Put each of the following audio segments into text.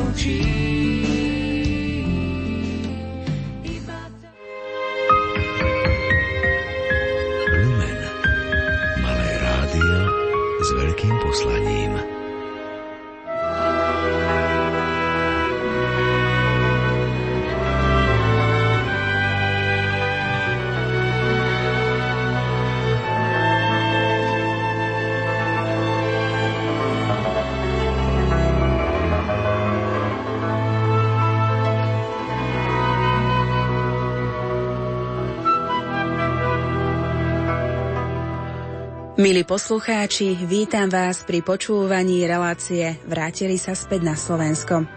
zaručí. Lumen. Milí poslucháči, vítam vás pri počúvaní relácie Vrátili sa späť na Slovensko.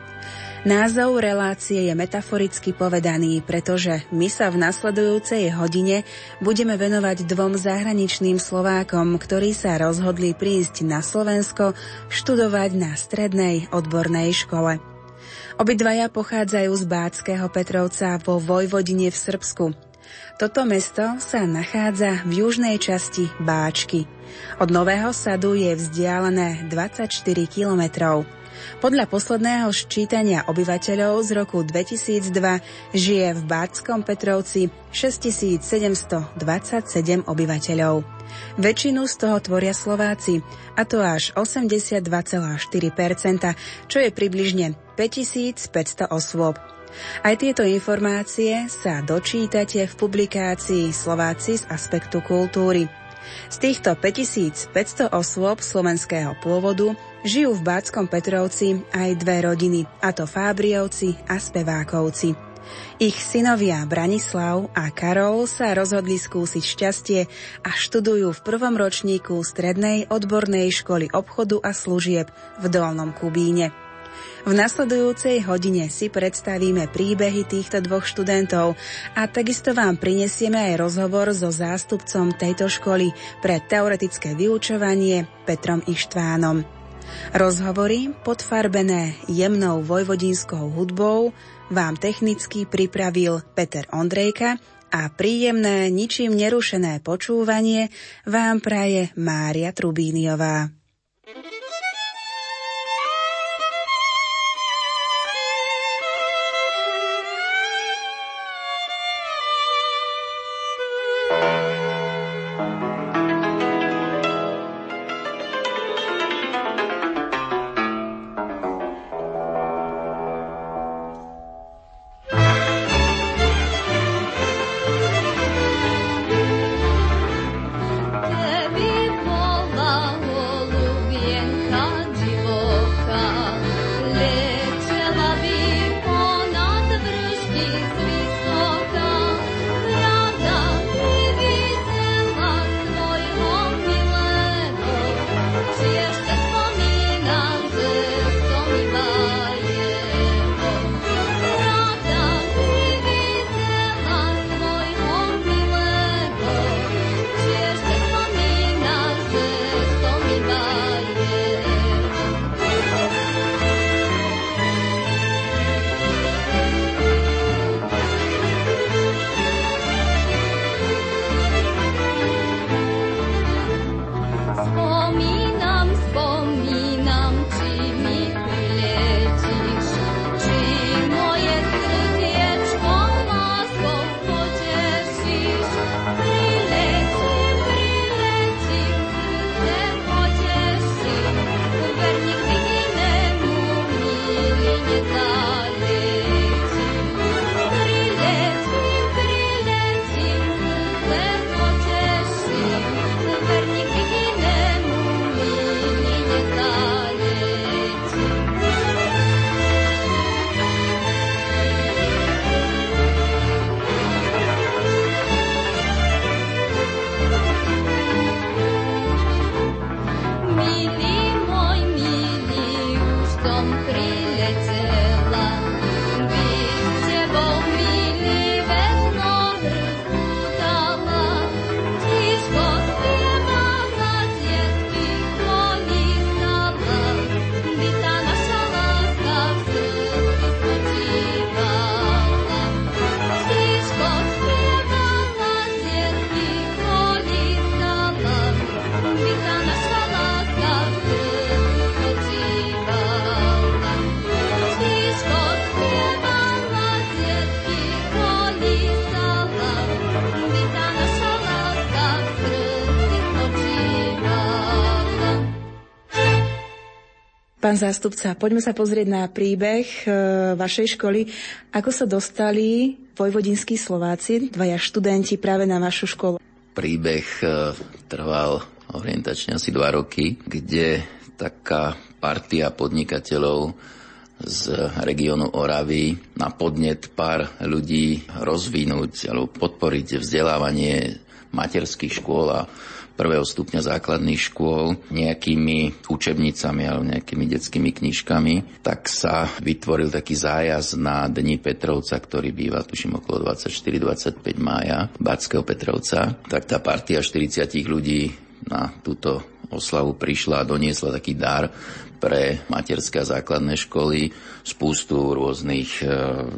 Názov relácie je metaforicky povedaný, pretože my sa v nasledujúcej hodine budeme venovať dvom zahraničným Slovákom, ktorí sa rozhodli prísť na Slovensko študovať na strednej odbornej škole. Obidvaja pochádzajú z Báckého Petrovca vo Vojvodine v Srbsku. Toto mesto sa nachádza v južnej časti Báčky. Od Nového sadu je vzdialené 24 kilometrov. Podľa posledného ščítania obyvateľov z roku 2002 žije v Bátskom Petrovci 6727 obyvateľov. Väčšinu z toho tvoria Slováci, a to až 82,4%, čo je približne 5500 osôb. Aj tieto informácie sa dočítate v publikácii Slováci z aspektu kultúry. Z týchto 5500 osôb slovenského pôvodu žijú v Bátskom Petrovci aj dve rodiny, a to Fábriovci a Spevákovci. Ich synovia Branislav a Karol sa rozhodli skúsiť šťastie a študujú v prvom ročníku Strednej odbornej školy obchodu a služieb v Dolnom Kubíne. V nasledujúcej hodine si predstavíme príbehy týchto dvoch študentov a takisto vám prinesieme aj rozhovor so zástupcom tejto školy pre teoretické vyučovanie Petrom Ištvánom. Rozhovory podfarbené jemnou vojvodinskou hudbou vám technicky pripravil Peter Ondrejka a príjemné, ničím nerušené počúvanie vám praje Mária Trubíniová. Pán zástupca, poďme sa pozrieť na príbeh e, vašej školy. Ako sa dostali vojvodinskí Slováci, dvaja študenti práve na vašu školu? Príbeh e, trval orientačne asi dva roky, kde taká partia podnikateľov z regiónu Oravy na podnet pár ľudí rozvinúť alebo podporiť vzdelávanie materských škôl a prvého stupňa základných škôl nejakými učebnicami alebo nejakými detskými knižkami, tak sa vytvoril taký zájazd na Dni Petrovca, ktorý býva, tuším, okolo 24-25 mája, Batského Petrovca. Tak tá partia 40 ľudí na túto oslavu prišla a doniesla taký dar pre materské a základné školy, spústu rôznych e,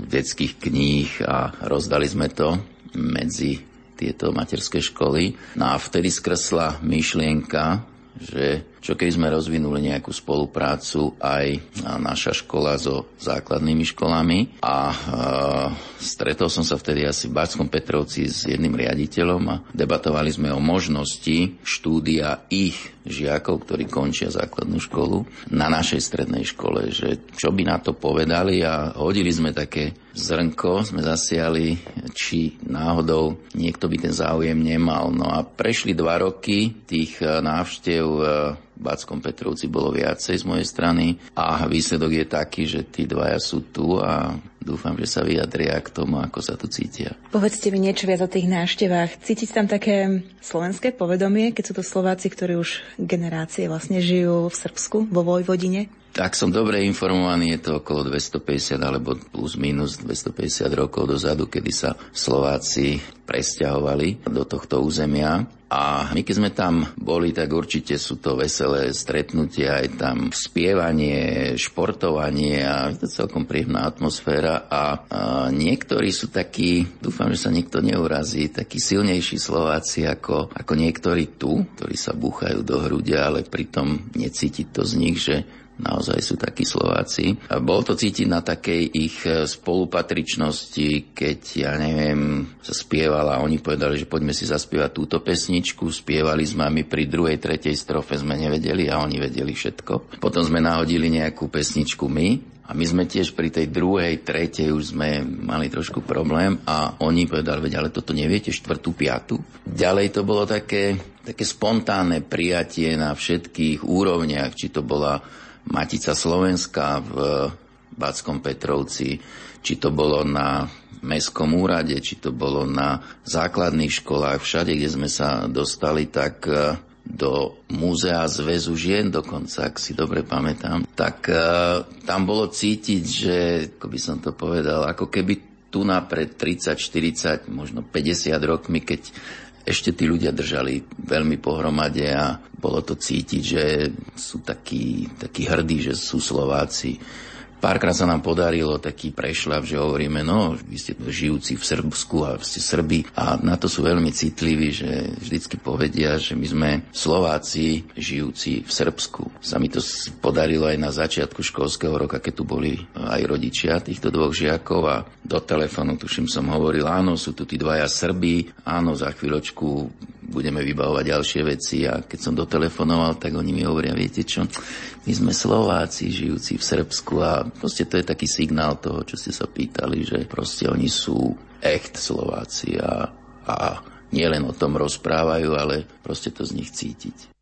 detských kníh a rozdali sme to medzi tieto materské školy. No a vtedy skresla myšlienka, že čo keď sme rozvinuli nejakú spoluprácu aj naša škola so základnými školami a e, stretol som sa vtedy asi v Báckom Petrovci s jedným riaditeľom a debatovali sme o možnosti štúdia ich žiakov, ktorí končia základnú školu na našej strednej škole, že čo by na to povedali a hodili sme také zrnko, sme zasiali, či náhodou niekto by ten záujem nemal. No a prešli dva roky tých návštev v Báckom Petrovci bolo viacej z mojej strany a výsledok je taký, že tí dvaja sú tu a dúfam, že sa vyjadria k tomu, ako sa tu cítia. Povedzte mi niečo viac o tých návštevách. Cítiť tam také slovenské povedomie, keď sú to Slováci, ktorí už generácie vlastne žijú v Srbsku, vo Vojvodine? Tak som dobre informovaný, je to okolo 250 alebo plus minus 250 rokov dozadu, kedy sa Slováci presťahovali do tohto územia. A my keď sme tam boli, tak určite sú to veselé stretnutia, aj tam spievanie, športovanie a je to celkom príjemná atmosféra. A, a niektorí sú takí, dúfam, že sa nikto neurazí, takí silnejší Slováci ako, ako niektorí tu, ktorí sa búchajú do hrudia, ale pritom necítiť to z nich, že naozaj sú takí Slováci. A bol to cítiť na takej ich e, spolupatričnosti, keď, ja neviem, sa spievala oni povedali, že poďme si zaspievať túto pesničku. Spievali sme a my pri druhej, tretej strofe sme nevedeli a oni vedeli všetko. Potom sme nahodili nejakú pesničku my a my sme tiež pri tej druhej, tretej už sme mali trošku problém a oni povedali, veď ale toto neviete, štvrtú, piatu. Ďalej to bolo také, také spontánne prijatie na všetkých úrovniach, či to bola Matica Slovenska v Báckom Petrovci, či to bolo na Mestskom úrade, či to bolo na základných školách, všade, kde sme sa dostali, tak e, do Múzea zväzu žien dokonca, ak si dobre pamätám, tak uh, tam bolo cítiť, že, ako by som to povedal, ako keby tu na pred 30, 40, možno 50 rokmi, keď ešte tí ľudia držali veľmi pohromade a bolo to cítiť, že sú takí, takí hrdí, že sú Slováci. Párkrát sa nám podarilo taký prešľav, že hovoríme, no, vy ste žijúci v Srbsku a ste Srbi a na to sú veľmi citliví, že vždycky povedia, že my sme Slováci žijúci v Srbsku. Sa mi to podarilo aj na začiatku školského roka, keď tu boli aj rodičia týchto dvoch žiakov a do telefónu, tuším, som hovoril, áno, sú tu tí dvaja Srbi, áno, za chvíľočku budeme vybavovať ďalšie veci a keď som dotelefonoval, tak oni mi hovoria, viete čo, my sme Slováci žijúci v Srbsku a proste to je taký signál toho, čo ste sa pýtali, že proste oni sú echt Slováci a, a nielen o tom rozprávajú, ale proste to z nich cítiť.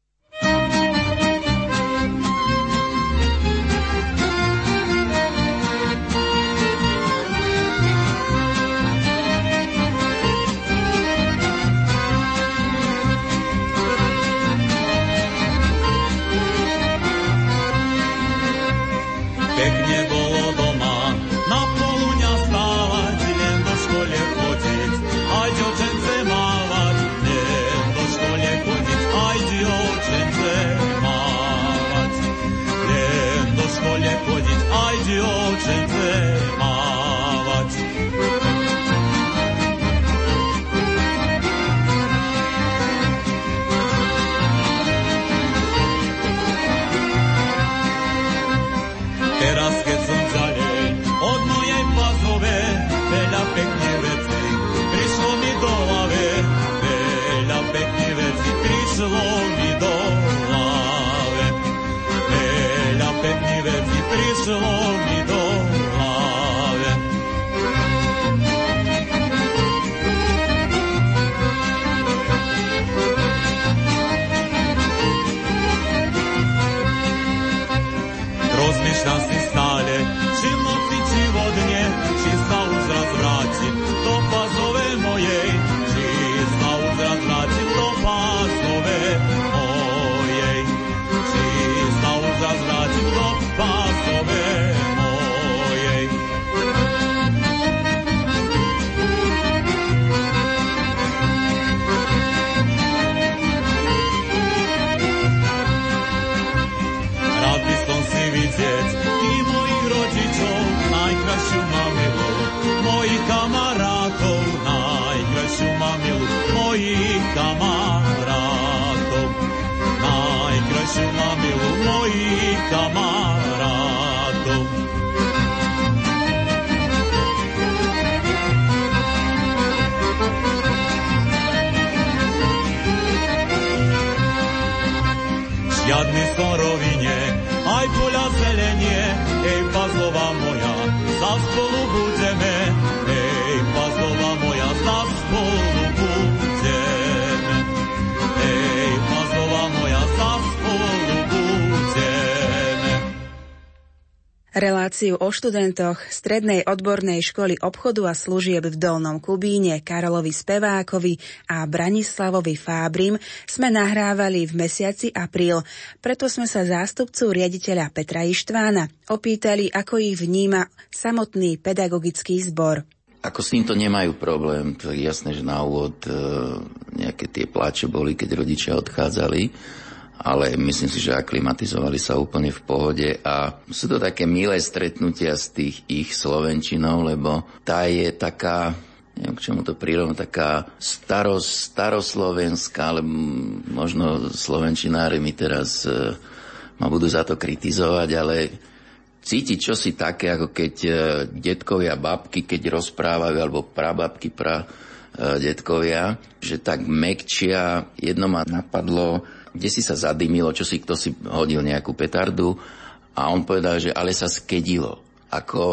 Pazlova moja, za spolu budeme, Reláciu o študentoch Strednej odbornej školy obchodu a služieb v Dolnom Kubíne Karolovi Spevákovi a Branislavovi Fábrim sme nahrávali v mesiaci apríl, preto sme sa zástupcu riaditeľa Petra Ištvána opýtali, ako ich vníma samotný pedagogický zbor. Ako s týmto nemajú problém, to je jasné, že na úvod e, nejaké tie pláče boli, keď rodičia odchádzali, ale myslím si, že aklimatizovali sa úplne v pohode a sú to také milé stretnutia z tých ich slovenčinov, lebo tá je taká neviem, k čomu to prírodno, taká staros, staroslovenská, ale možno slovenčinári mi teraz e, ma budú za to kritizovať, ale cítiť čosi také, ako keď e, detkovia, babky, keď rozprávajú, alebo prababky, pra e, detkovia, že tak mekčia. Jedno ma napadlo, kde si sa zadymilo, čo si kto si hodil nejakú petardu a on povedal, že ale sa skedilo. Ako,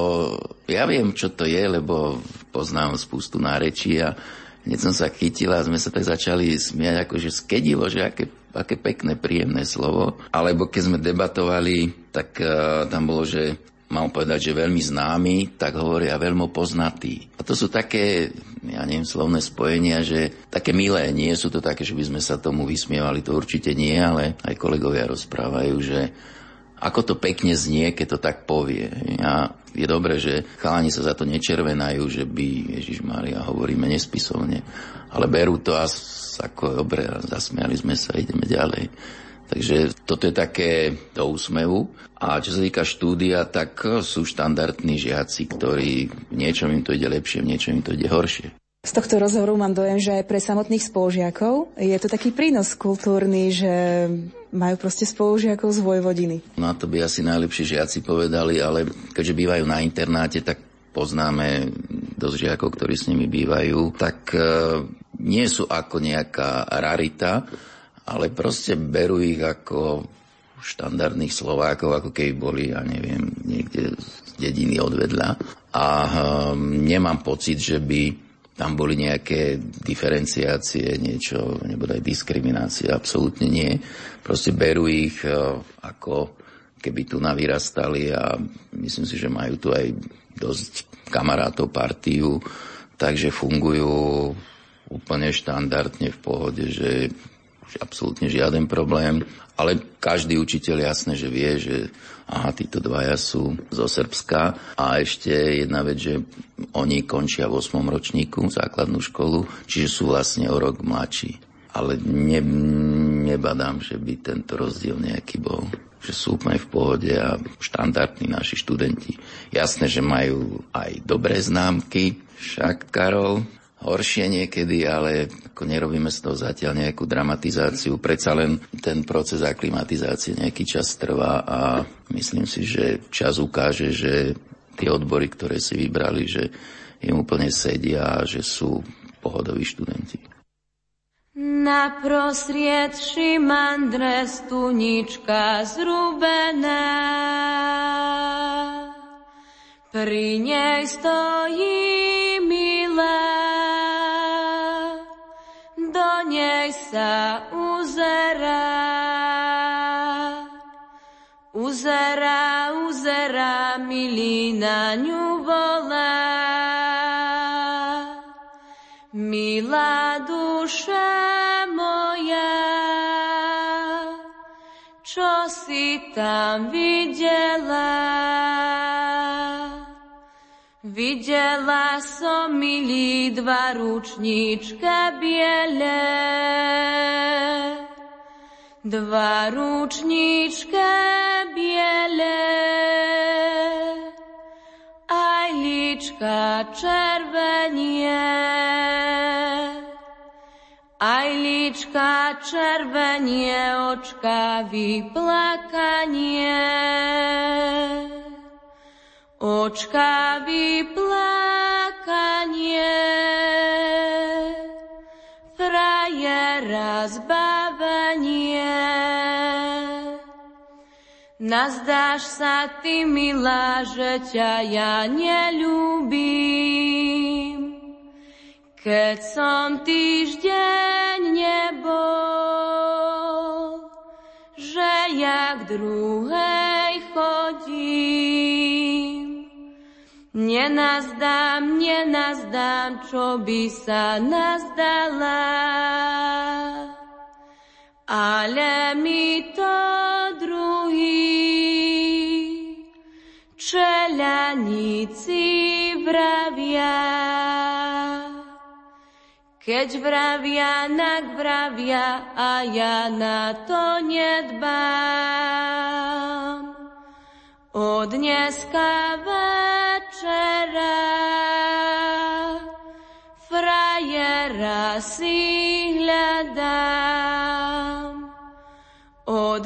ja viem, čo to je, lebo poznám spustu nárečí a hneď som sa chytila a sme sa tak začali smiať, ako že skedilo, že aké, aké pekné, príjemné slovo. Alebo keď sme debatovali, tak uh, tam bolo, že mám povedať, že veľmi známy, tak hovoria veľmi poznatý. A to sú také, ja neviem, slovné spojenia, že také milé, nie sú to také, že by sme sa tomu vysmievali, to určite nie, ale aj kolegovia rozprávajú, že ako to pekne znie, keď to tak povie. A je dobré, že chalani sa za to nečervenajú, že by Ježiš Maria hovoríme nespisovne, ale berú to a ako dobre, zasmiali sme sa, ideme ďalej. Takže toto je také do úsmevu. A čo sa týka štúdia, tak sú štandardní žiaci, ktorí v niečom im to ide lepšie, v niečom im to ide horšie. Z tohto rozhovoru mám dojem, že aj pre samotných spolužiakov je to taký prínos kultúrny, že majú proste spolužiakov z Vojvodiny. No a to by asi najlepšie žiaci povedali, ale keďže bývajú na internáte, tak poznáme dosť žiakov, ktorí s nimi bývajú, tak e, nie sú ako nejaká rarita, ale proste berú ich ako štandardných Slovákov, ako keby boli, ja neviem, niekde z dediny odvedľa. A um, nemám pocit, že by tam boli nejaké diferenciácie, niečo, nebude aj diskriminácia, absolútne nie. Proste berú ich uh, ako keby tu navyrastali a myslím si, že majú tu aj dosť kamarátov, partiu, takže fungujú úplne štandardne v pohode, že absolútne žiaden problém, ale každý učiteľ jasne, že vie, že aha, títo dvaja sú zo Srbska a ešte jedna vec, že oni končia v 8. ročníku základnú školu, čiže sú vlastne o rok mladší. Ale ne, nebadám, že by tento rozdiel nejaký bol že sú úplne v pohode a štandardní naši študenti. Jasné, že majú aj dobré známky, však Karol, horšie niekedy, ale ako nerobíme z toho zatiaľ nejakú dramatizáciu. Predsa len ten proces aklimatizácie nejaký čas trvá a myslím si, že čas ukáže, že tie odbory, ktoré si vybrali, že im úplne sedia a že sú pohodoví študenti. Na prosried šimandre stunička zrubená, pri nej stojí milá nej sa uzerá. Uzerá, uzerá, milý na ňu volá. Milá duša moja, čo si tam videla? Videla som milí dva ručníčka biele, dva ručníčka biele, aj líčka červenie, aj líčka červenie, očka vyplakanie očka vyplakanie. Frajera zbavenie. Nazdáš sa ty, milá, že ťa ja neľúbim. Keď som týždeň nebol, že jak druhej chodím. Nenazdám, nenazdám, čo by sa nazdala, ale mi to druhý čeľaníci vravia. Keď vravia, nak vravia a ja na to nedbám. Od dneska večera frajera si hľadám. Od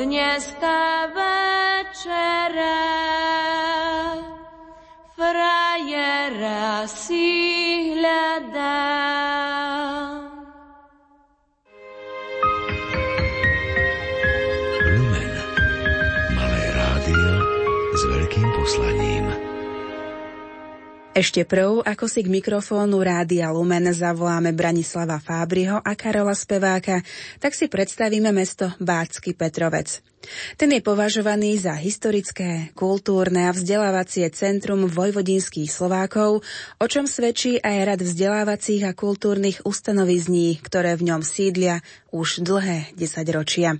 Ešte prv, ako si k mikrofónu Rádia Lumen zavoláme Branislava Fábriho a Karola Speváka, tak si predstavíme mesto Bácky Petrovec. Ten je považovaný za historické, kultúrne a vzdelávacie centrum vojvodinských Slovákov, o čom svedčí aj rad vzdelávacích a kultúrnych ustanovizní, ktoré v ňom sídlia už dlhé desaťročia.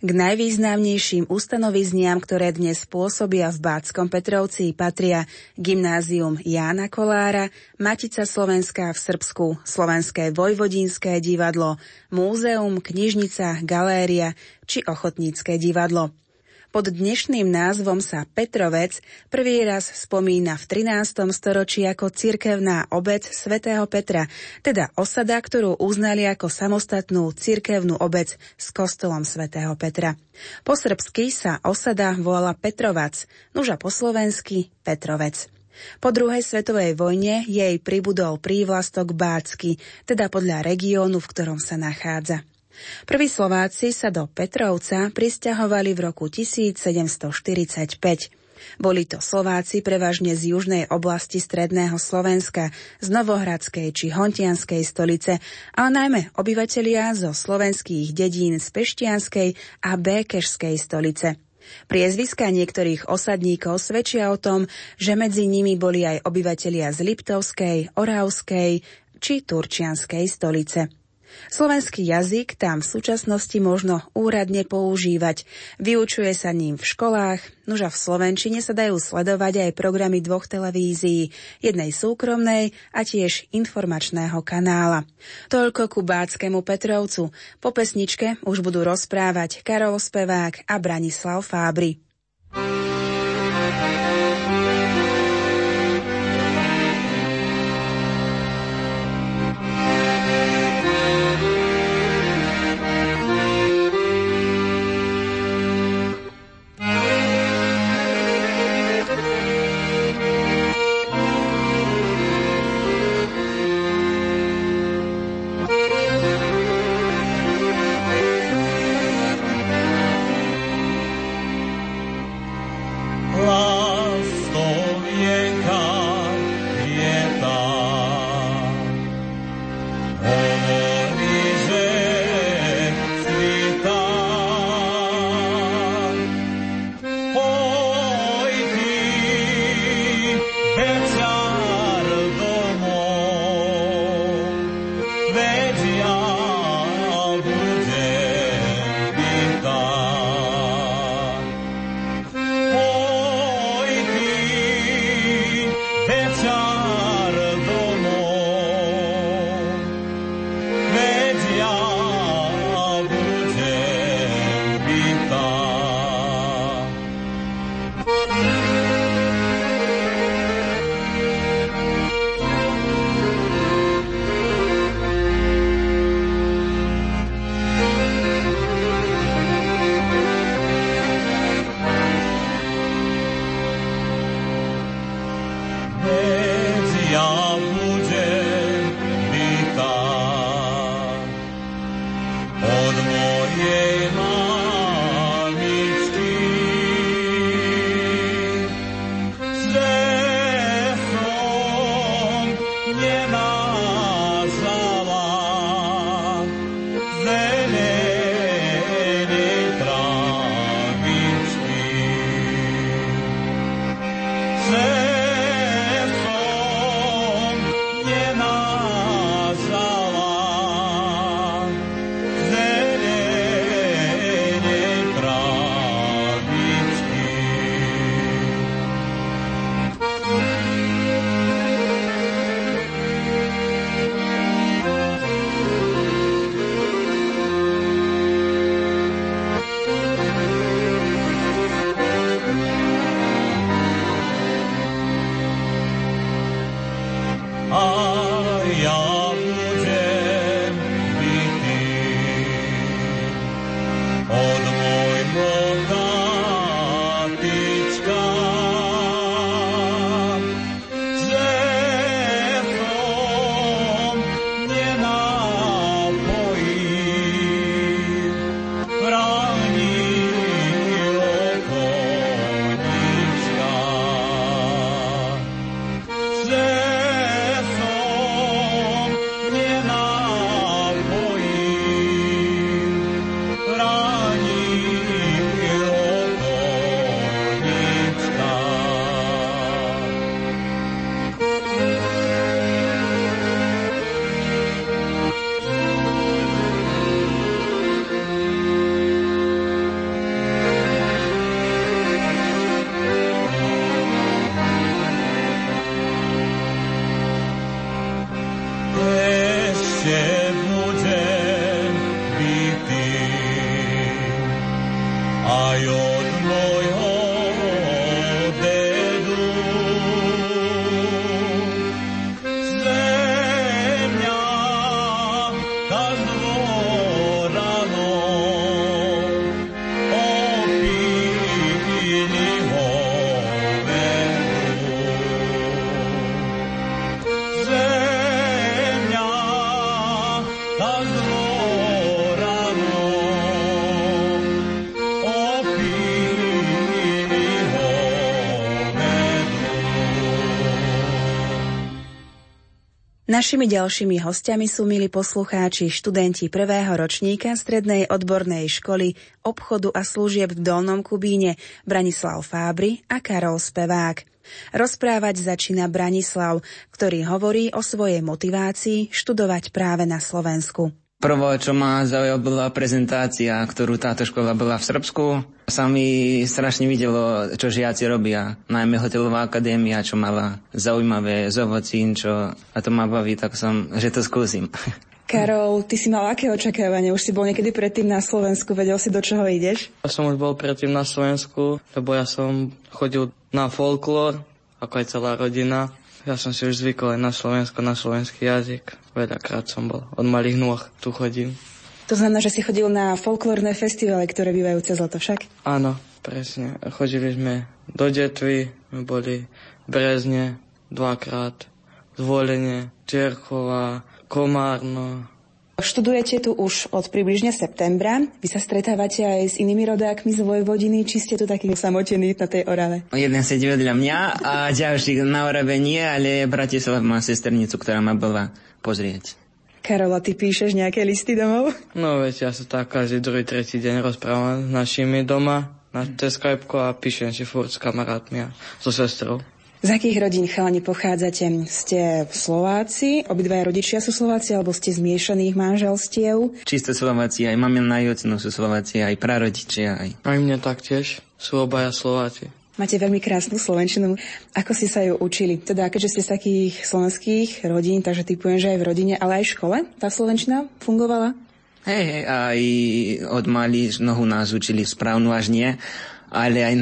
K najvýznamnejším ustanovizniam, ktoré dnes pôsobia v Báckom Petrovci, patria Gymnázium Jána Kolára, Matica Slovenská v Srbsku, Slovenské vojvodínske divadlo, Múzeum, Knižnica, Galéria či Ochotnícke divadlo. Pod dnešným názvom sa Petrovec prvý raz spomína v 13. storočí ako cirkevná obec svätého Petra, teda osada, ktorú uznali ako samostatnú cirkevnú obec s kostolom svätého Petra. Po srbsky sa osada volala Petrovac, nuža po slovensky Petrovec. Po druhej svetovej vojne jej pribudol prívlastok Bácky, teda podľa regiónu, v ktorom sa nachádza. Prví Slováci sa do Petrovca pristahovali v roku 1745. Boli to Slováci prevažne z južnej oblasti stredného Slovenska, z Novohradskej či Hontianskej stolice, ale najmä obyvatelia zo slovenských dedín z Peštianskej a Békešskej stolice. Priezviska niektorých osadníkov svedčia o tom, že medzi nimi boli aj obyvatelia z Liptovskej, Oravskej či Turčianskej stolice. Slovenský jazyk tam v súčasnosti možno úradne používať. Vyučuje sa ním v školách, nož a v Slovenčine sa dajú sledovať aj programy dvoch televízií, jednej súkromnej a tiež informačného kanála. Toľko ku Báckému Petrovcu. Po pesničke už budú rozprávať Karol Spevák a Branislav Fábry. Našimi ďalšími hostiami sú milí poslucháči, študenti prvého ročníka Strednej odbornej školy obchodu a služieb v Dolnom Kubíne Branislav Fábry a Karol Spevák. Rozprávať začína Branislav, ktorý hovorí o svojej motivácii študovať práve na Slovensku. Prvo, čo ma zaujalo, bola prezentácia, ktorú táto škola bola v Srbsku. Sa mi strašne videlo, čo žiaci robia. Najmä hotelová akadémia, čo mala zaujímavé z ovocín, čo a to ma baví, tak som, že to skúsim. Karol, ty si mal aké očakávanie? Už si bol niekedy predtým na Slovensku, vedel si, do čoho ideš? Ja som už bol predtým na Slovensku, lebo ja som chodil na folklór, ako aj celá rodina. Ja som si už zvykol aj na Slovensko, na slovenský jazyk. Veľakrát som bol. Od malých nôh tu chodím. To znamená, že si chodil na folklórne festivály, ktoré bývajú cez leto však? Áno, presne. Chodili sme do Detvy, my boli v Brezne dvakrát, Zvolenie, Čerchova, Komárno, Študujete tu už od približne septembra. Vy sa stretávate aj s inými rodákmi z Vojvodiny, či ste tu takí samotení na tej Orave? Jeden sedí vedľa mňa a ďalší na Orave nie, ale Bratislav má sesternicu, ktorá ma bola pozrieť. Karola, ty píšeš nejaké listy domov? No veď ja sa tak každý druhý, tretí deň rozprávam s našimi doma na Skype a píšem si furt s kamarátmi a so sestrou. Z akých rodín chalani pochádzate? Ste Slováci? Obidvaja rodičia sú Slováci alebo ste zmiešaných manželstiev? Čisto Slováci, aj mamina aj ocino sú Slováci, aj prarodičia. Aj. aj mne taktiež sú obaja Slováci. Máte veľmi krásnu slovenčinu. Ako ste sa ju učili? Teda, keďže ste z takých slovenských rodín, takže typujem, že aj v rodine, ale aj v škole tá slovenčina fungovala? Hej, hej, aj od malí nohu nás učili správnu až nie ale aj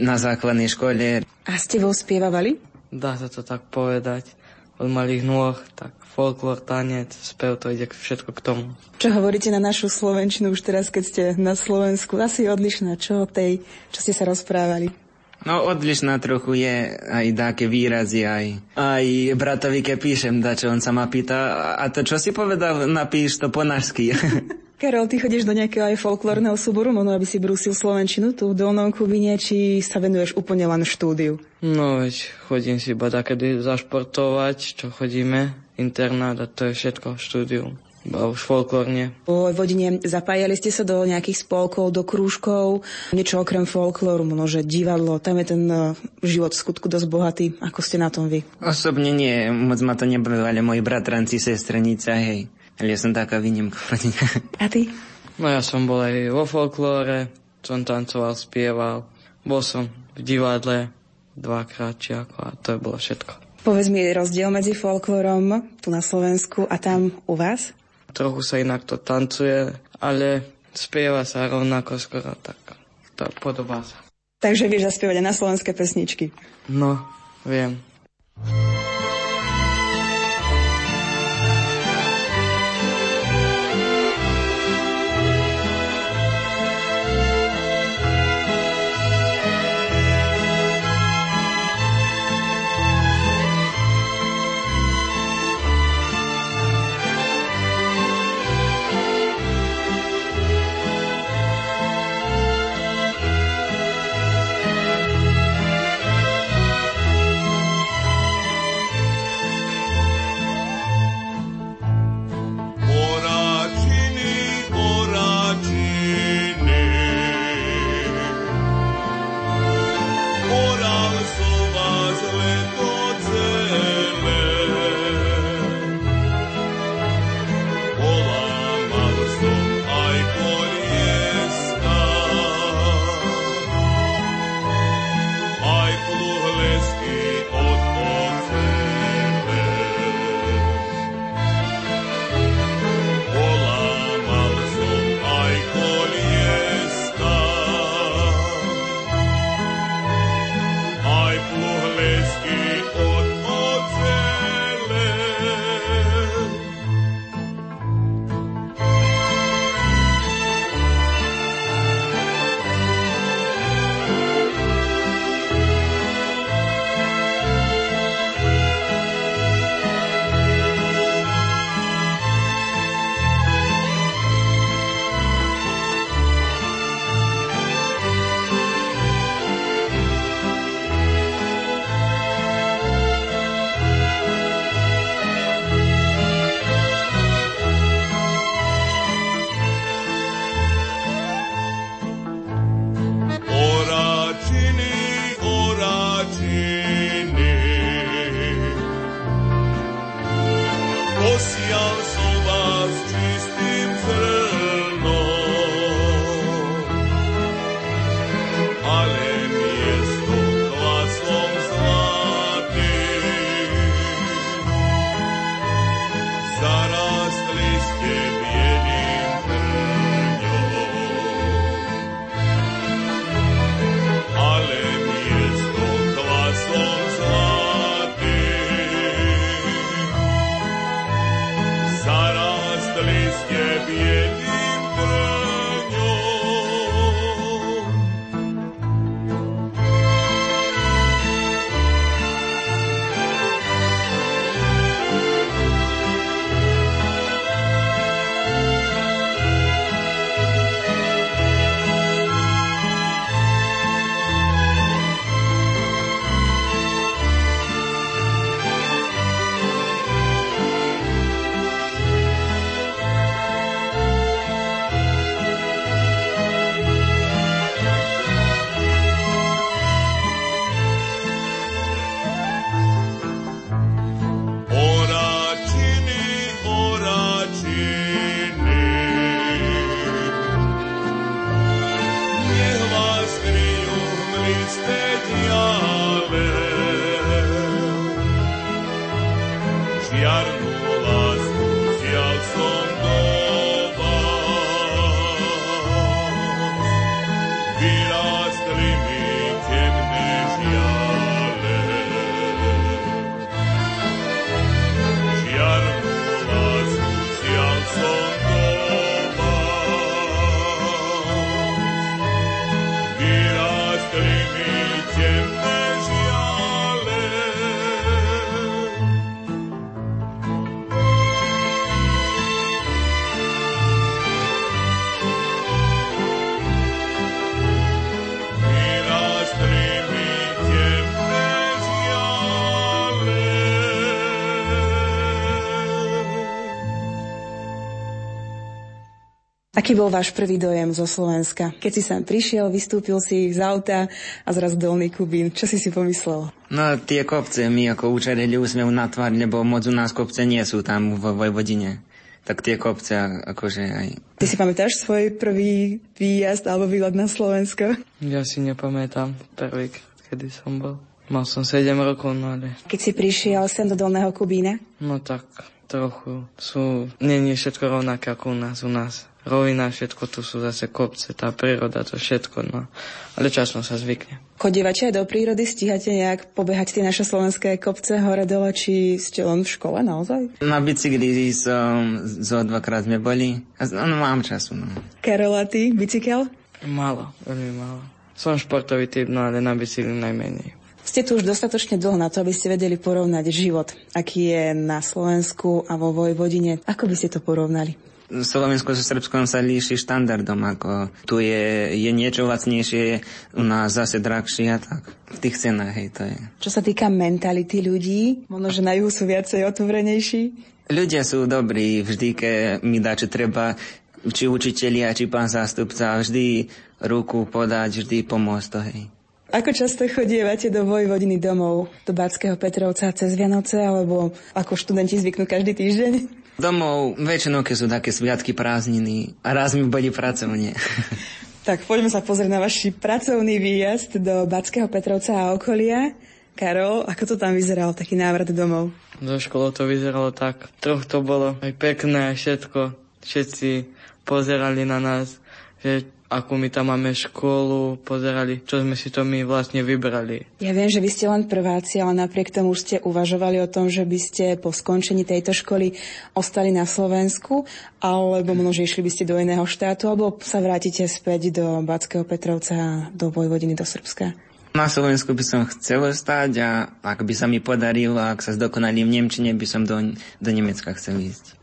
na základnej škole. A ste vo spievavali? Dá sa to tak povedať. Od malých nôh, tak folklór, tanec, spev, to ide všetko k tomu. Čo hovoríte na našu Slovenčinu už teraz, keď ste na Slovensku? Asi odlišná, čo od tej, čo ste sa rozprávali? No odlišná trochu je aj také výrazy, aj, aj bratovi, keď píšem, da čo on sa ma pýta, a to čo si povedal, napíš to po našsky. Karol, ty chodíš do nejakého aj folklórneho súboru, možno aby si brúsil Slovenčinu tu v Dolnom Kubine, či sa venuješ úplne len štúdiu? No veď chodím si iba takedy zašportovať, čo chodíme, internát a to je všetko, štúdium. Iba už folklórne. Po Vodine zapájali ste sa do nejakých spolkov, do krúžkov, niečo okrem folklóru, možno, že divadlo, tam je ten uh, život v skutku dosť bohatý. Ako ste na tom vy? Osobne nie, moc ma to nebavilo, moji bratranci, sestrenice, hej. Ale ja som taká výnimka v rodine. A ty? No ja som bol aj vo folklóre, som tancoval, spieval. Bol som v divadle dvakrát či ako a to je bolo všetko. Povedz mi rozdiel medzi folklórom tu na Slovensku a tam u vás? Trochu sa inak to tancuje, ale spieva sa rovnako skoro tak. To podobá sa. Takže vieš zaspievať aj na slovenské pesničky? No, viem. Aký bol váš prvý dojem zo Slovenska? Keď si sem prišiel, vystúpil si z auta a zraz dolný Kubín. Čo si si pomyslel? No tie kopce mi ako učarili úsmev na tvár, lebo moc u nás kopce nie sú tam vo Vojvodine. Tak tie kopce akože aj... Ty si pamätáš svoj prvý výjazd alebo výlet na Slovensko? Ja si nepamätám prvý, kedy som bol. Mal som 7 rokov, no ale... Keď si prišiel sem do Dolného Kubína? No tak trochu sú... Nie všetko rovnaké ako u nás. U nás rovina, všetko tu sú zase kopce, tá príroda, to všetko, no. Ale časom sa zvykne. Chodívate aj do prírody, stíhate nejak pobehať tie naše slovenské kopce hore dole, či ste len v škole naozaj? Na bicykli som zo dvakrát sme boli. No, mám času, no. Karol, a ty, bicykel? Málo, veľmi málo. Som športový typ, no ale na bicykli najmenej. Ste tu už dostatočne dlho na to, aby ste vedeli porovnať život, aký je na Slovensku a vo Vojvodine. Ako by ste to porovnali? Slovensko so Srbskom sa líši štandardom, ako tu je, je niečo lacnejšie, u nás zase drahšie a tak. V tých cenách, hej, to je. Čo sa týka mentality ľudí, možno, že na juhu sú viacej otvorenejší? Ľudia sú dobrí, vždy, keď mi dá, čo treba, či učitelia, či pán zástupca, vždy ruku podať, vždy pomôcť to, hej. Ako často chodievate do Vojvodiny domov, do Bátskeho Petrovca cez Vianoce, alebo ako študenti zvyknú každý týždeň? Domov väčšinou, keď sú také sviatky prázdniny a raz mi boli pracovne. Tak poďme sa pozrieť na váš pracovný výjazd do Batského Petrovca a okolia. Karol, ako to tam vyzeralo, taký návrat domov? Do školu to vyzeralo tak. Troch to bolo aj pekné, všetko. Všetci pozerali na nás, že akú my tam máme školu, pozerali, čo sme si to my vlastne vybrali. Ja viem, že vy ste len prváci, ale napriek tomu už ste uvažovali o tom, že by ste po skončení tejto školy ostali na Slovensku, alebo možno, že išli by ste do iného štátu, alebo sa vrátite späť do Batského Petrovca, do Vojvodiny, do Srbska. Na Slovensku by som chcel stať a ak by sa mi podarilo, ak sa zdokonalím v Nemčine, by som do, do Nemecka chcel ísť.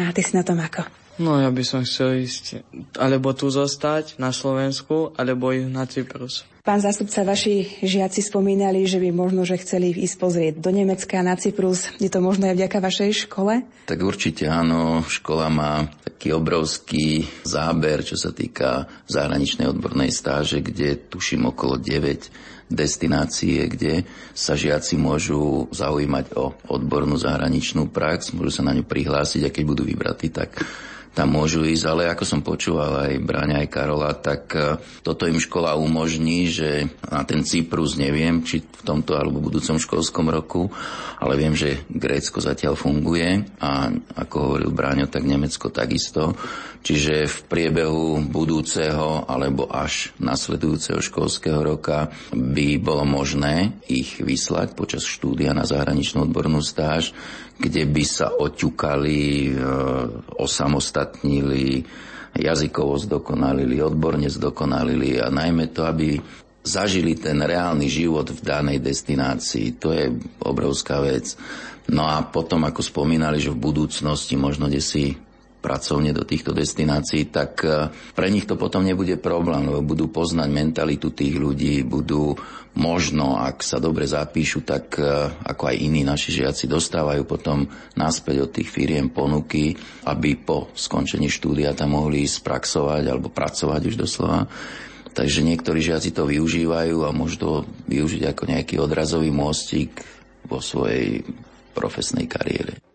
A ty si na tom ako? No ja by som chcel ísť alebo tu zostať na Slovensku, alebo ísť na Cyprus. Pán zástupca, vaši žiaci spomínali, že by možno, že chceli ísť pozrieť do Nemecka, na Cyprus. Je to možno aj vďaka vašej škole? Tak určite áno. Škola má taký obrovský záber, čo sa týka zahraničnej odbornej stáže, kde tuším okolo 9 destinácie, kde sa žiaci môžu zaujímať o odbornú zahraničnú prax, môžu sa na ňu prihlásiť a keď budú vybratí, tak tam môžu ísť, ale ako som počúval aj Bráňa, aj Karola, tak e, toto im škola umožní, že na ten Cyprus neviem, či v tomto alebo budúcom školskom roku, ale viem, že Grécko zatiaľ funguje a ako hovoril Bráňo, tak Nemecko takisto. Čiže v priebehu budúceho alebo až nasledujúceho školského roka by bolo možné ich vyslať počas štúdia na zahraničnú odbornú stáž, kde by sa oťukali, e, osamostatnili, jazykovo zdokonalili, odborne zdokonalili a najmä to, aby zažili ten reálny život v danej destinácii. To je obrovská vec. No a potom, ako spomínali, že v budúcnosti možno kde si pracovne do týchto destinácií, tak e, pre nich to potom nebude problém, lebo budú poznať mentalitu tých ľudí, budú možno, ak sa dobre zapíšu, tak e, ako aj iní naši žiaci dostávajú potom naspäť od tých firiem ponuky, aby po skončení štúdia tam mohli ísť praxovať alebo pracovať už doslova. Takže niektorí žiaci to využívajú a môžu to využiť ako nejaký odrazový môstik vo svojej profesnej kariére.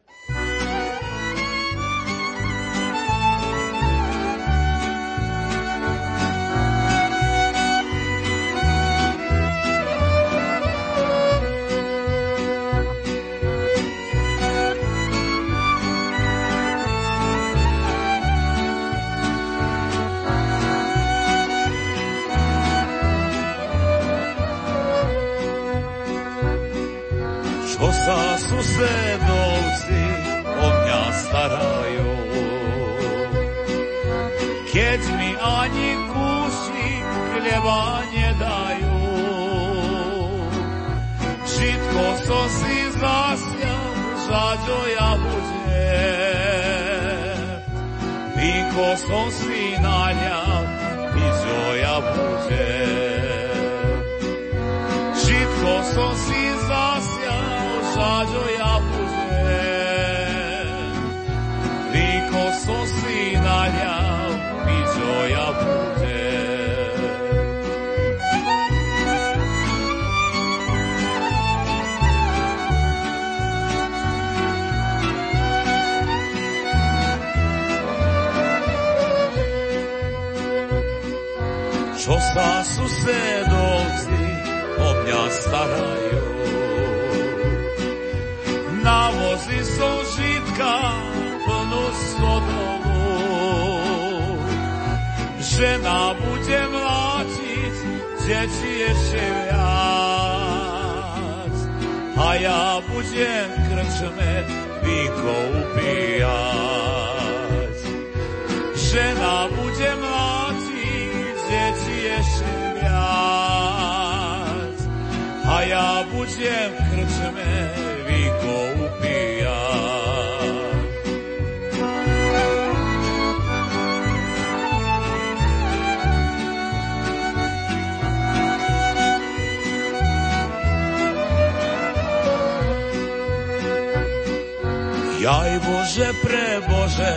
Bože, pre Bože,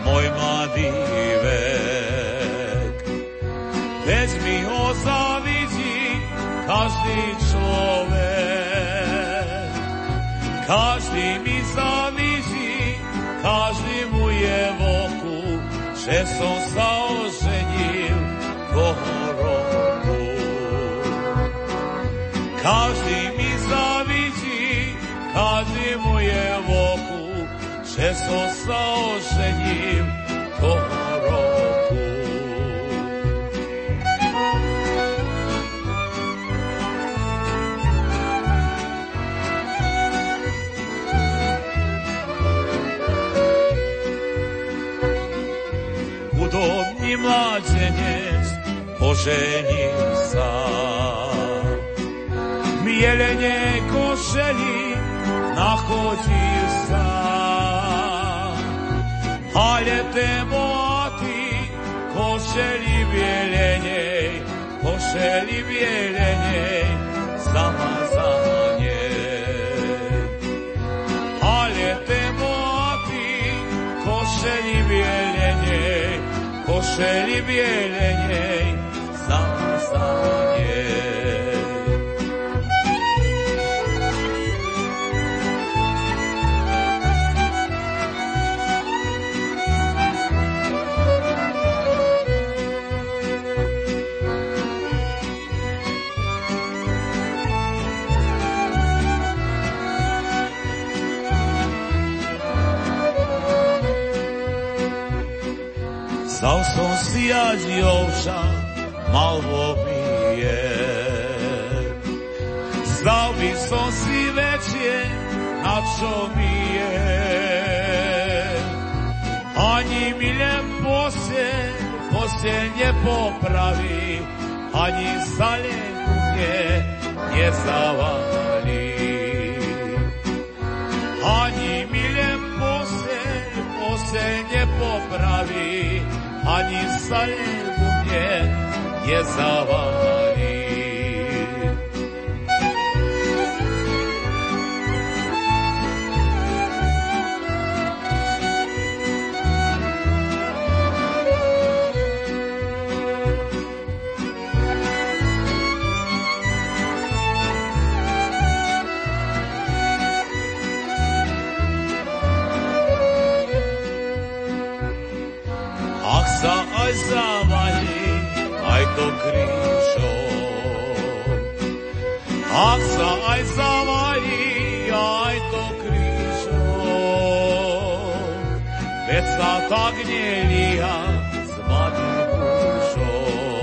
môj mladý vek. Veď mi ho zavidí každý človek. Každý mi zavidí, každý mu je v oku, že som sa som sa oženil toho roku. Chudobný mládenec oženil sa. Mielenie košeli nachodil sa. Ale temoty košeli bielenej, košeli bielenej, zamazanie. Ale temoty košeli bielenej, košeli bielenej, zamazanie. Stal som si adi ovša, mal vobije. Zdal by som si väčšie, na čo mi je. Ani mi len pose, pose nepopraví, ani sa len ku mne nezavalí. Ani mi len pose, pose nepopraví, ani sa len ku mne aj zavalí, aj to krížom. Veď sa tak nelíha s mladým mužom.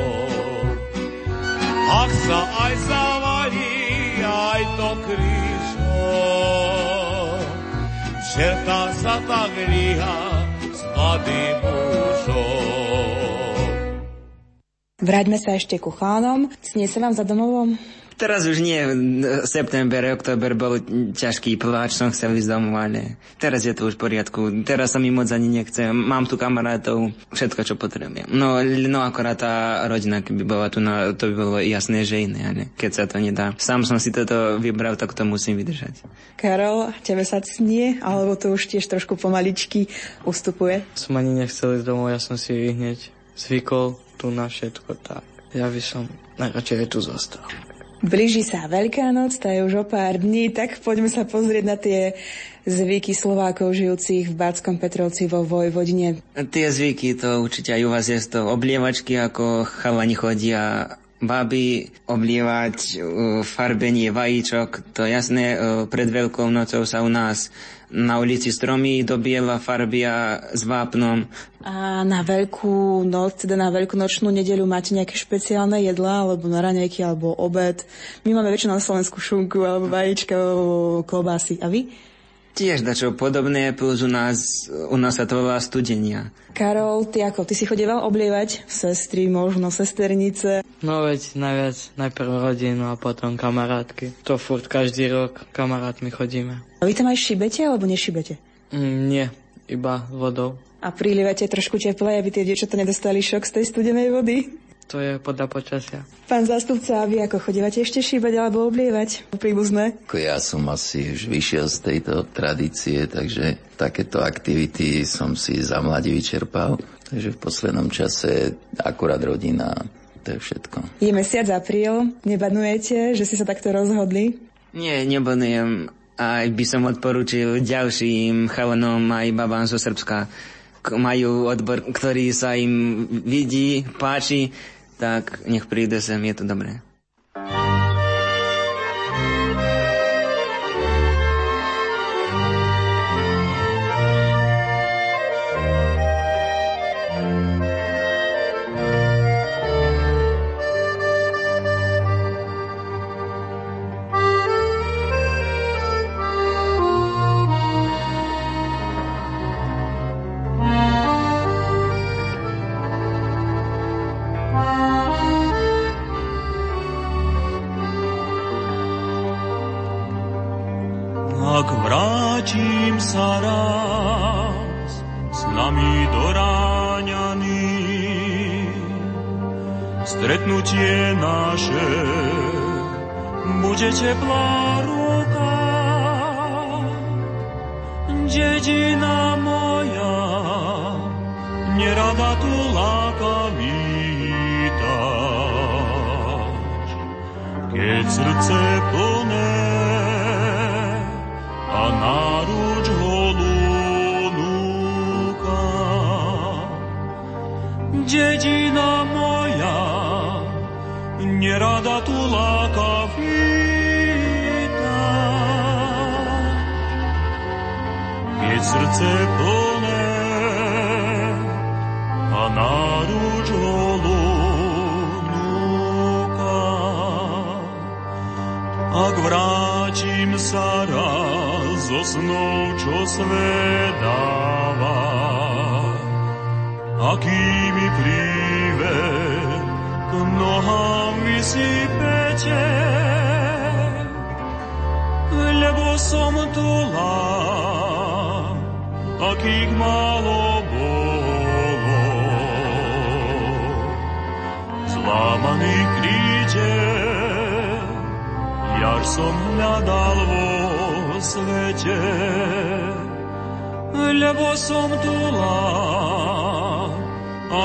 Ak sa aj zavalí, aj to krížom. Čerta sa tak líha s mladým. Vráťme sa ešte ku chánom. Snie sa vám za domovom? Teraz už nie, september, október bol ťažký pláč, som chcel ísť domov, ale teraz je to už v poriadku. Teraz sa mi moc ani nechce. Mám tu kamarátov, všetko, čo potrebujem. No, no akorát tá rodina, keby bola tu, no, to by bolo jasné, že iné, ale keď sa to nedá. Sám som si toto vybral, tak to musím vydržať. Karol, tebe sa snie, alebo to už tiež trošku pomaličky ustupuje? Som ani nechcel ísť domov, ja som si hneď zvykol tu na všetko, tak ja by som najradšej tu zostal. Blíži sa Veľká noc, tá je už o pár dní, tak poďme sa pozrieť na tie zvyky Slovákov žijúcich v Bátskom Petrovci vo Vojvodine. Tie zvyky, to určite aj u vás je to oblievačky, ako chalani chodia baby oblievať uh, farbenie vajíčok. To jasné, uh, pred Veľkou nocou sa u nás na ulici stromy do biela farbia s vápnom. A na veľkú noc, teda na veľkú nočnú nedeľu máte nejaké špeciálne jedlá, alebo na raňajky, alebo obed. My máme väčšinou na Slovensku šunku, alebo vajíčka, alebo klobásy. A vy? Tiež dačo podobné, plus u nás, u nás sa to volá studenia. Karol, ty ako? Ty si chodieval oblievať sestry, možno sesternice? No veď najviac najprv rodinu a potom kamarátky. To furt každý rok kamarátmi chodíme. A vy tam aj šibete alebo nešibete? Mm, nie, iba vodou. A prilievate trošku teplej, aby tie dievčatá nedostali šok z tej studenej vody? To je podľa počasia. Pán zástupca, a vy ako chodívate ešte šíbať alebo oblievať príbuzné? Ja som asi už vyšiel z tejto tradície, takže takéto aktivity som si za mladí vyčerpal. Takže v poslednom čase akurát rodina, to je všetko. Je mesiac apríl, nebanujete, že si sa takto rozhodli? Nie, nebanujem. Aj by som odporučil ďalším chalanom aj babám zo Srbska. Majú odbor, ktorý sa im vidí, páči, tak nech príde sem, je to dobré. Akých málo bolo. Zlámaný krídel, jaž som hľadal vo svete, lebo som tu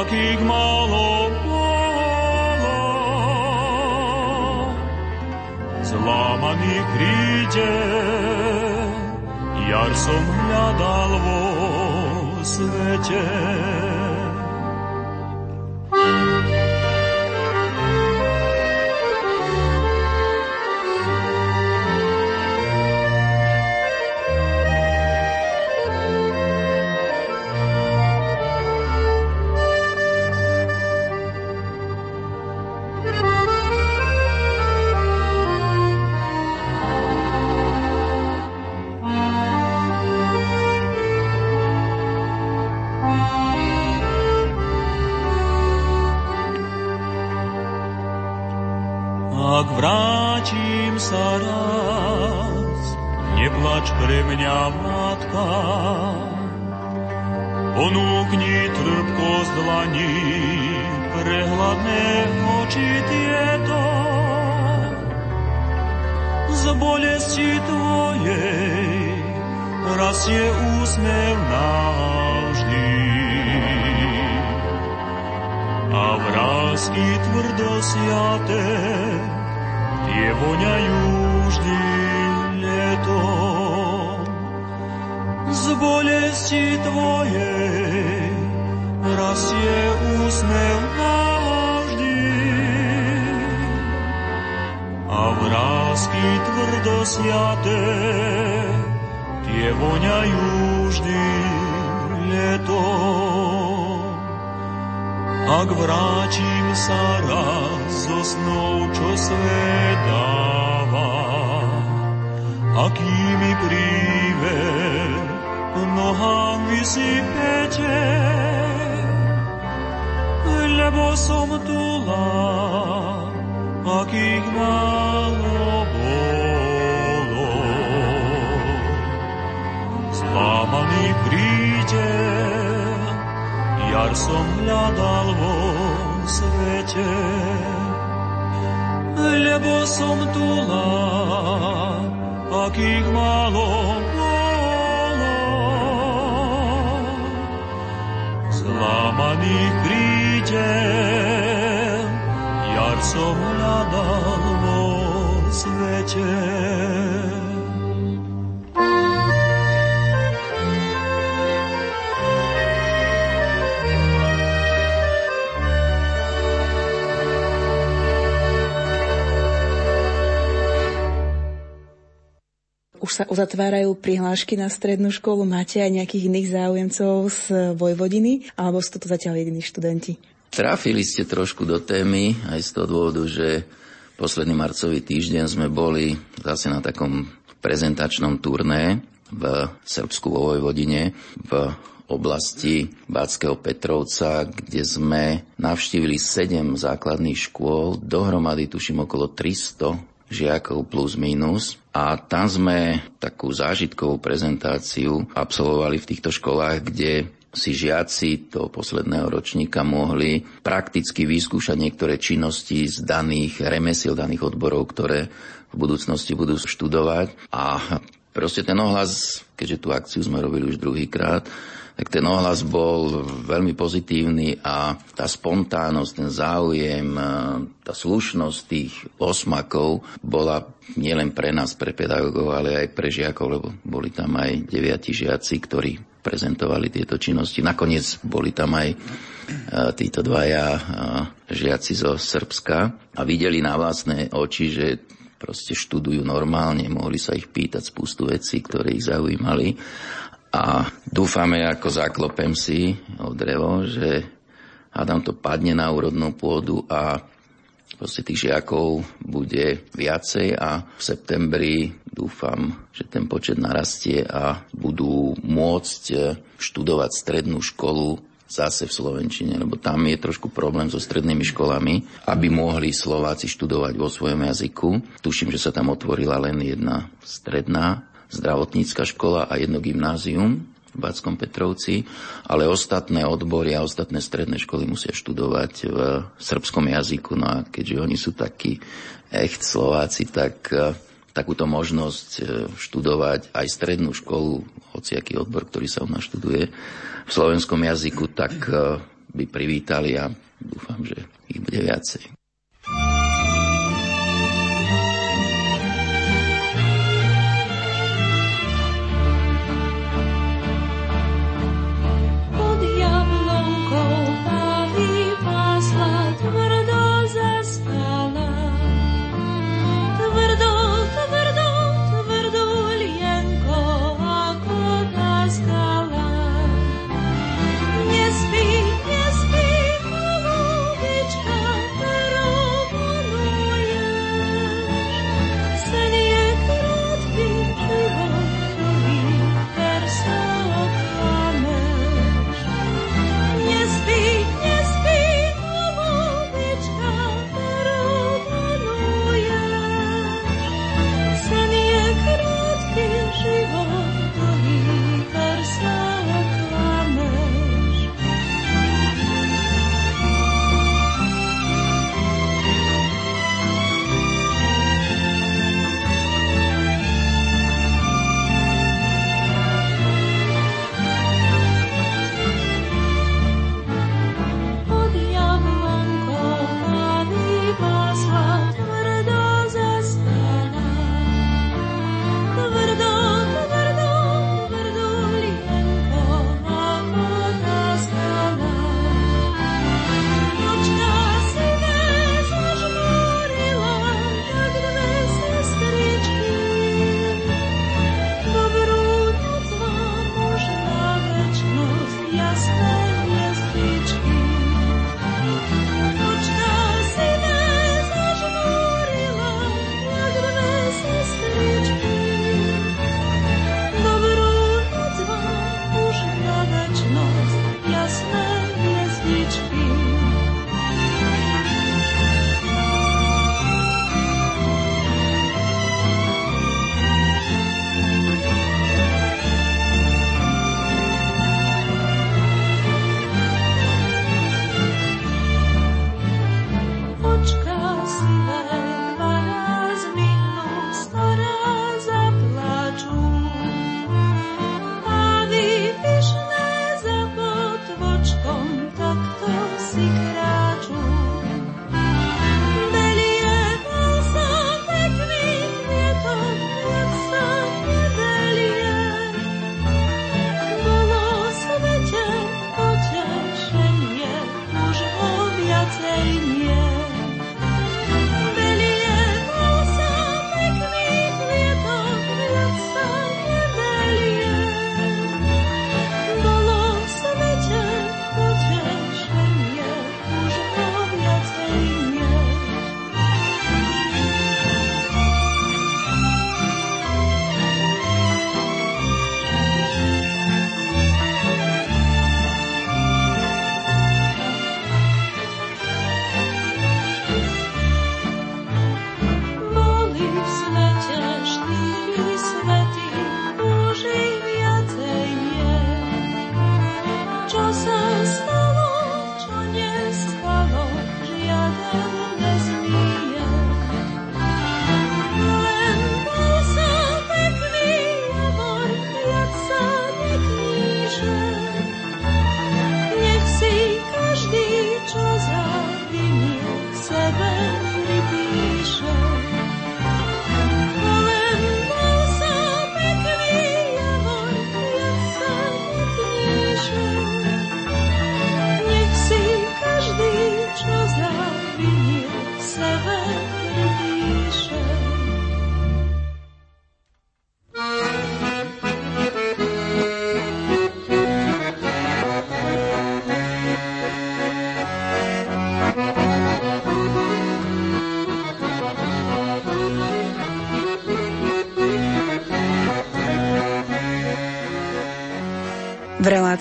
akých málo bolo. Zlámaný krídel, jar som vo svete. Vrázky tvrdosiaté, tie voňajú vždy letom. Ak vrátim sa raz zo snou, čo svet dáva, aký mi príver nohám vysypete, lebo som tula, akých málo bolo. Zlámaný príde, jar som hľadal vo svete, lebo som tula, akých málo bolo. Zlámaných príde, som hľadal vo svete. Už sa uzatvárajú prihlášky na strednú školu. Máte aj nejakých iných záujemcov z Vojvodiny? Alebo sú to zatiaľ jediní študenti? Trafili ste trošku do témy aj z toho dôvodu, že posledný marcový týždeň sme boli zase na takom prezentačnom turné v Srbsku vo Vojvodine v oblasti Bátskeho Petrovca, kde sme navštívili sedem základných škôl, dohromady tuším okolo 300 žiakov plus minus. A tam sme takú zážitkovú prezentáciu absolvovali v týchto školách, kde si žiaci toho posledného ročníka mohli prakticky vyskúšať niektoré činnosti z daných remesiel, daných odborov, ktoré v budúcnosti budú študovať. A proste ten ohlas, keďže tú akciu sme robili už druhýkrát, tak ten ohlas bol veľmi pozitívny a tá spontánnosť, ten záujem, tá slušnosť tých osmakov bola nielen pre nás, pre pedagógov, ale aj pre žiakov, lebo boli tam aj deviati žiaci, ktorí prezentovali tieto činnosti. Nakoniec boli tam aj títo dvaja žiaci zo Srbska a videli na vlastné oči, že proste študujú normálne, mohli sa ich pýtať spustu vecí, ktoré ich zaujímali a dúfame, ako zaklopem si o drevo, že hádam to padne na úrodnú pôdu a proste tých žiakov bude viacej a v septembri dúfam, že ten počet narastie a budú môcť študovať strednú školu zase v Slovenčine, lebo tam je trošku problém so strednými školami, aby mohli Slováci študovať vo svojom jazyku. Tuším, že sa tam otvorila len jedna stredná zdravotnícka škola a jedno gymnázium v Bátskom Petrovci, ale ostatné odbory a ostatné stredné školy musia študovať v srbskom jazyku. No a keďže oni sú takí echt Slováci, tak e, takúto možnosť e, študovať aj strednú školu, hociaký odbor, ktorý sa u nás študuje v slovenskom jazyku, tak e, by privítali a dúfam, že ich bude viacej.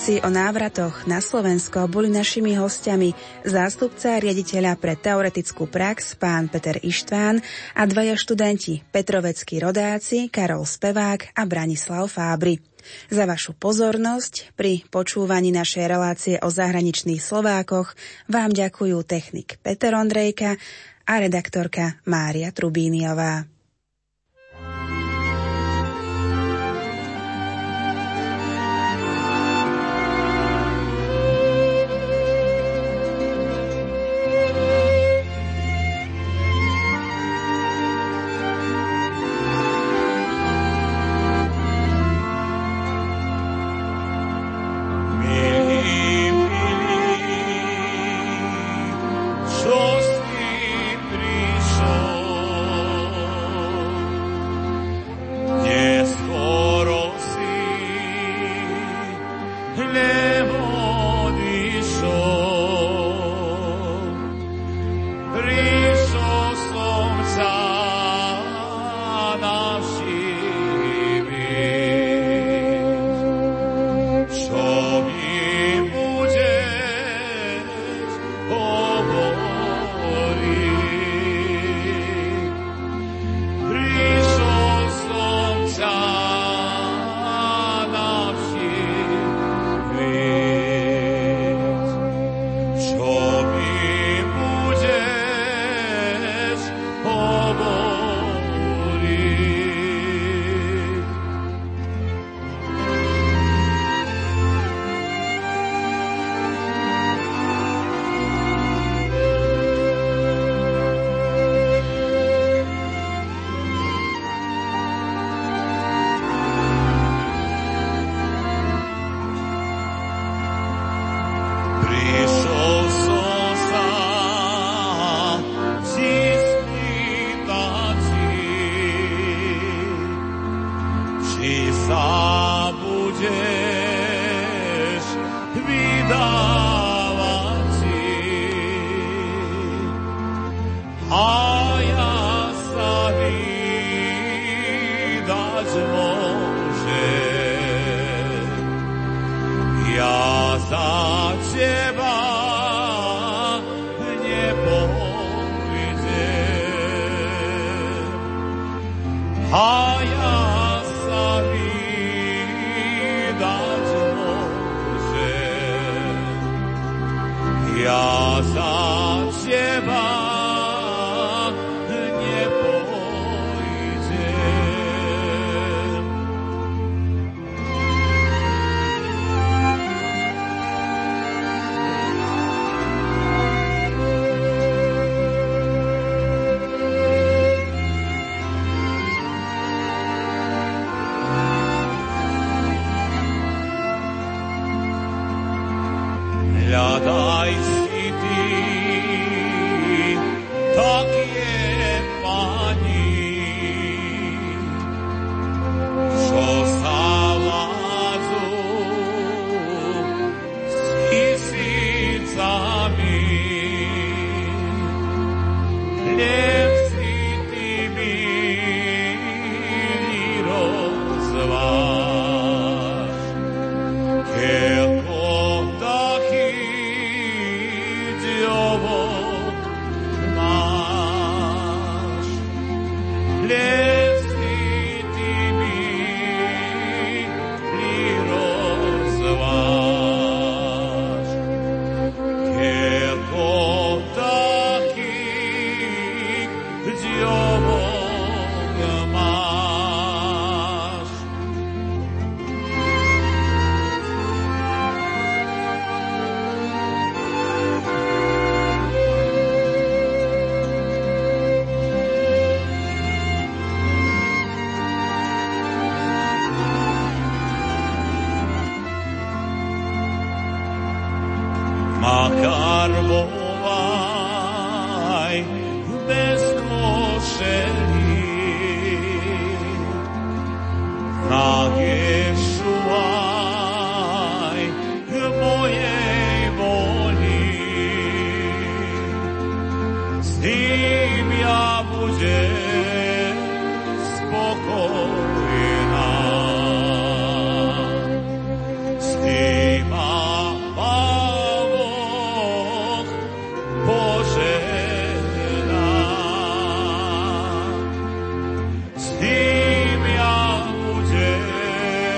Relácii o návratoch na Slovensko boli našimi hostiami zástupca riaditeľa pre teoretickú prax pán Peter Ištván a dvaja študenti Petroveckí rodáci Karol Spevák a Branislav Fábry. Za vašu pozornosť pri počúvaní našej relácie o zahraničných Slovákoch vám ďakujú technik Peter Ondrejka a redaktorka Mária Trubíniová.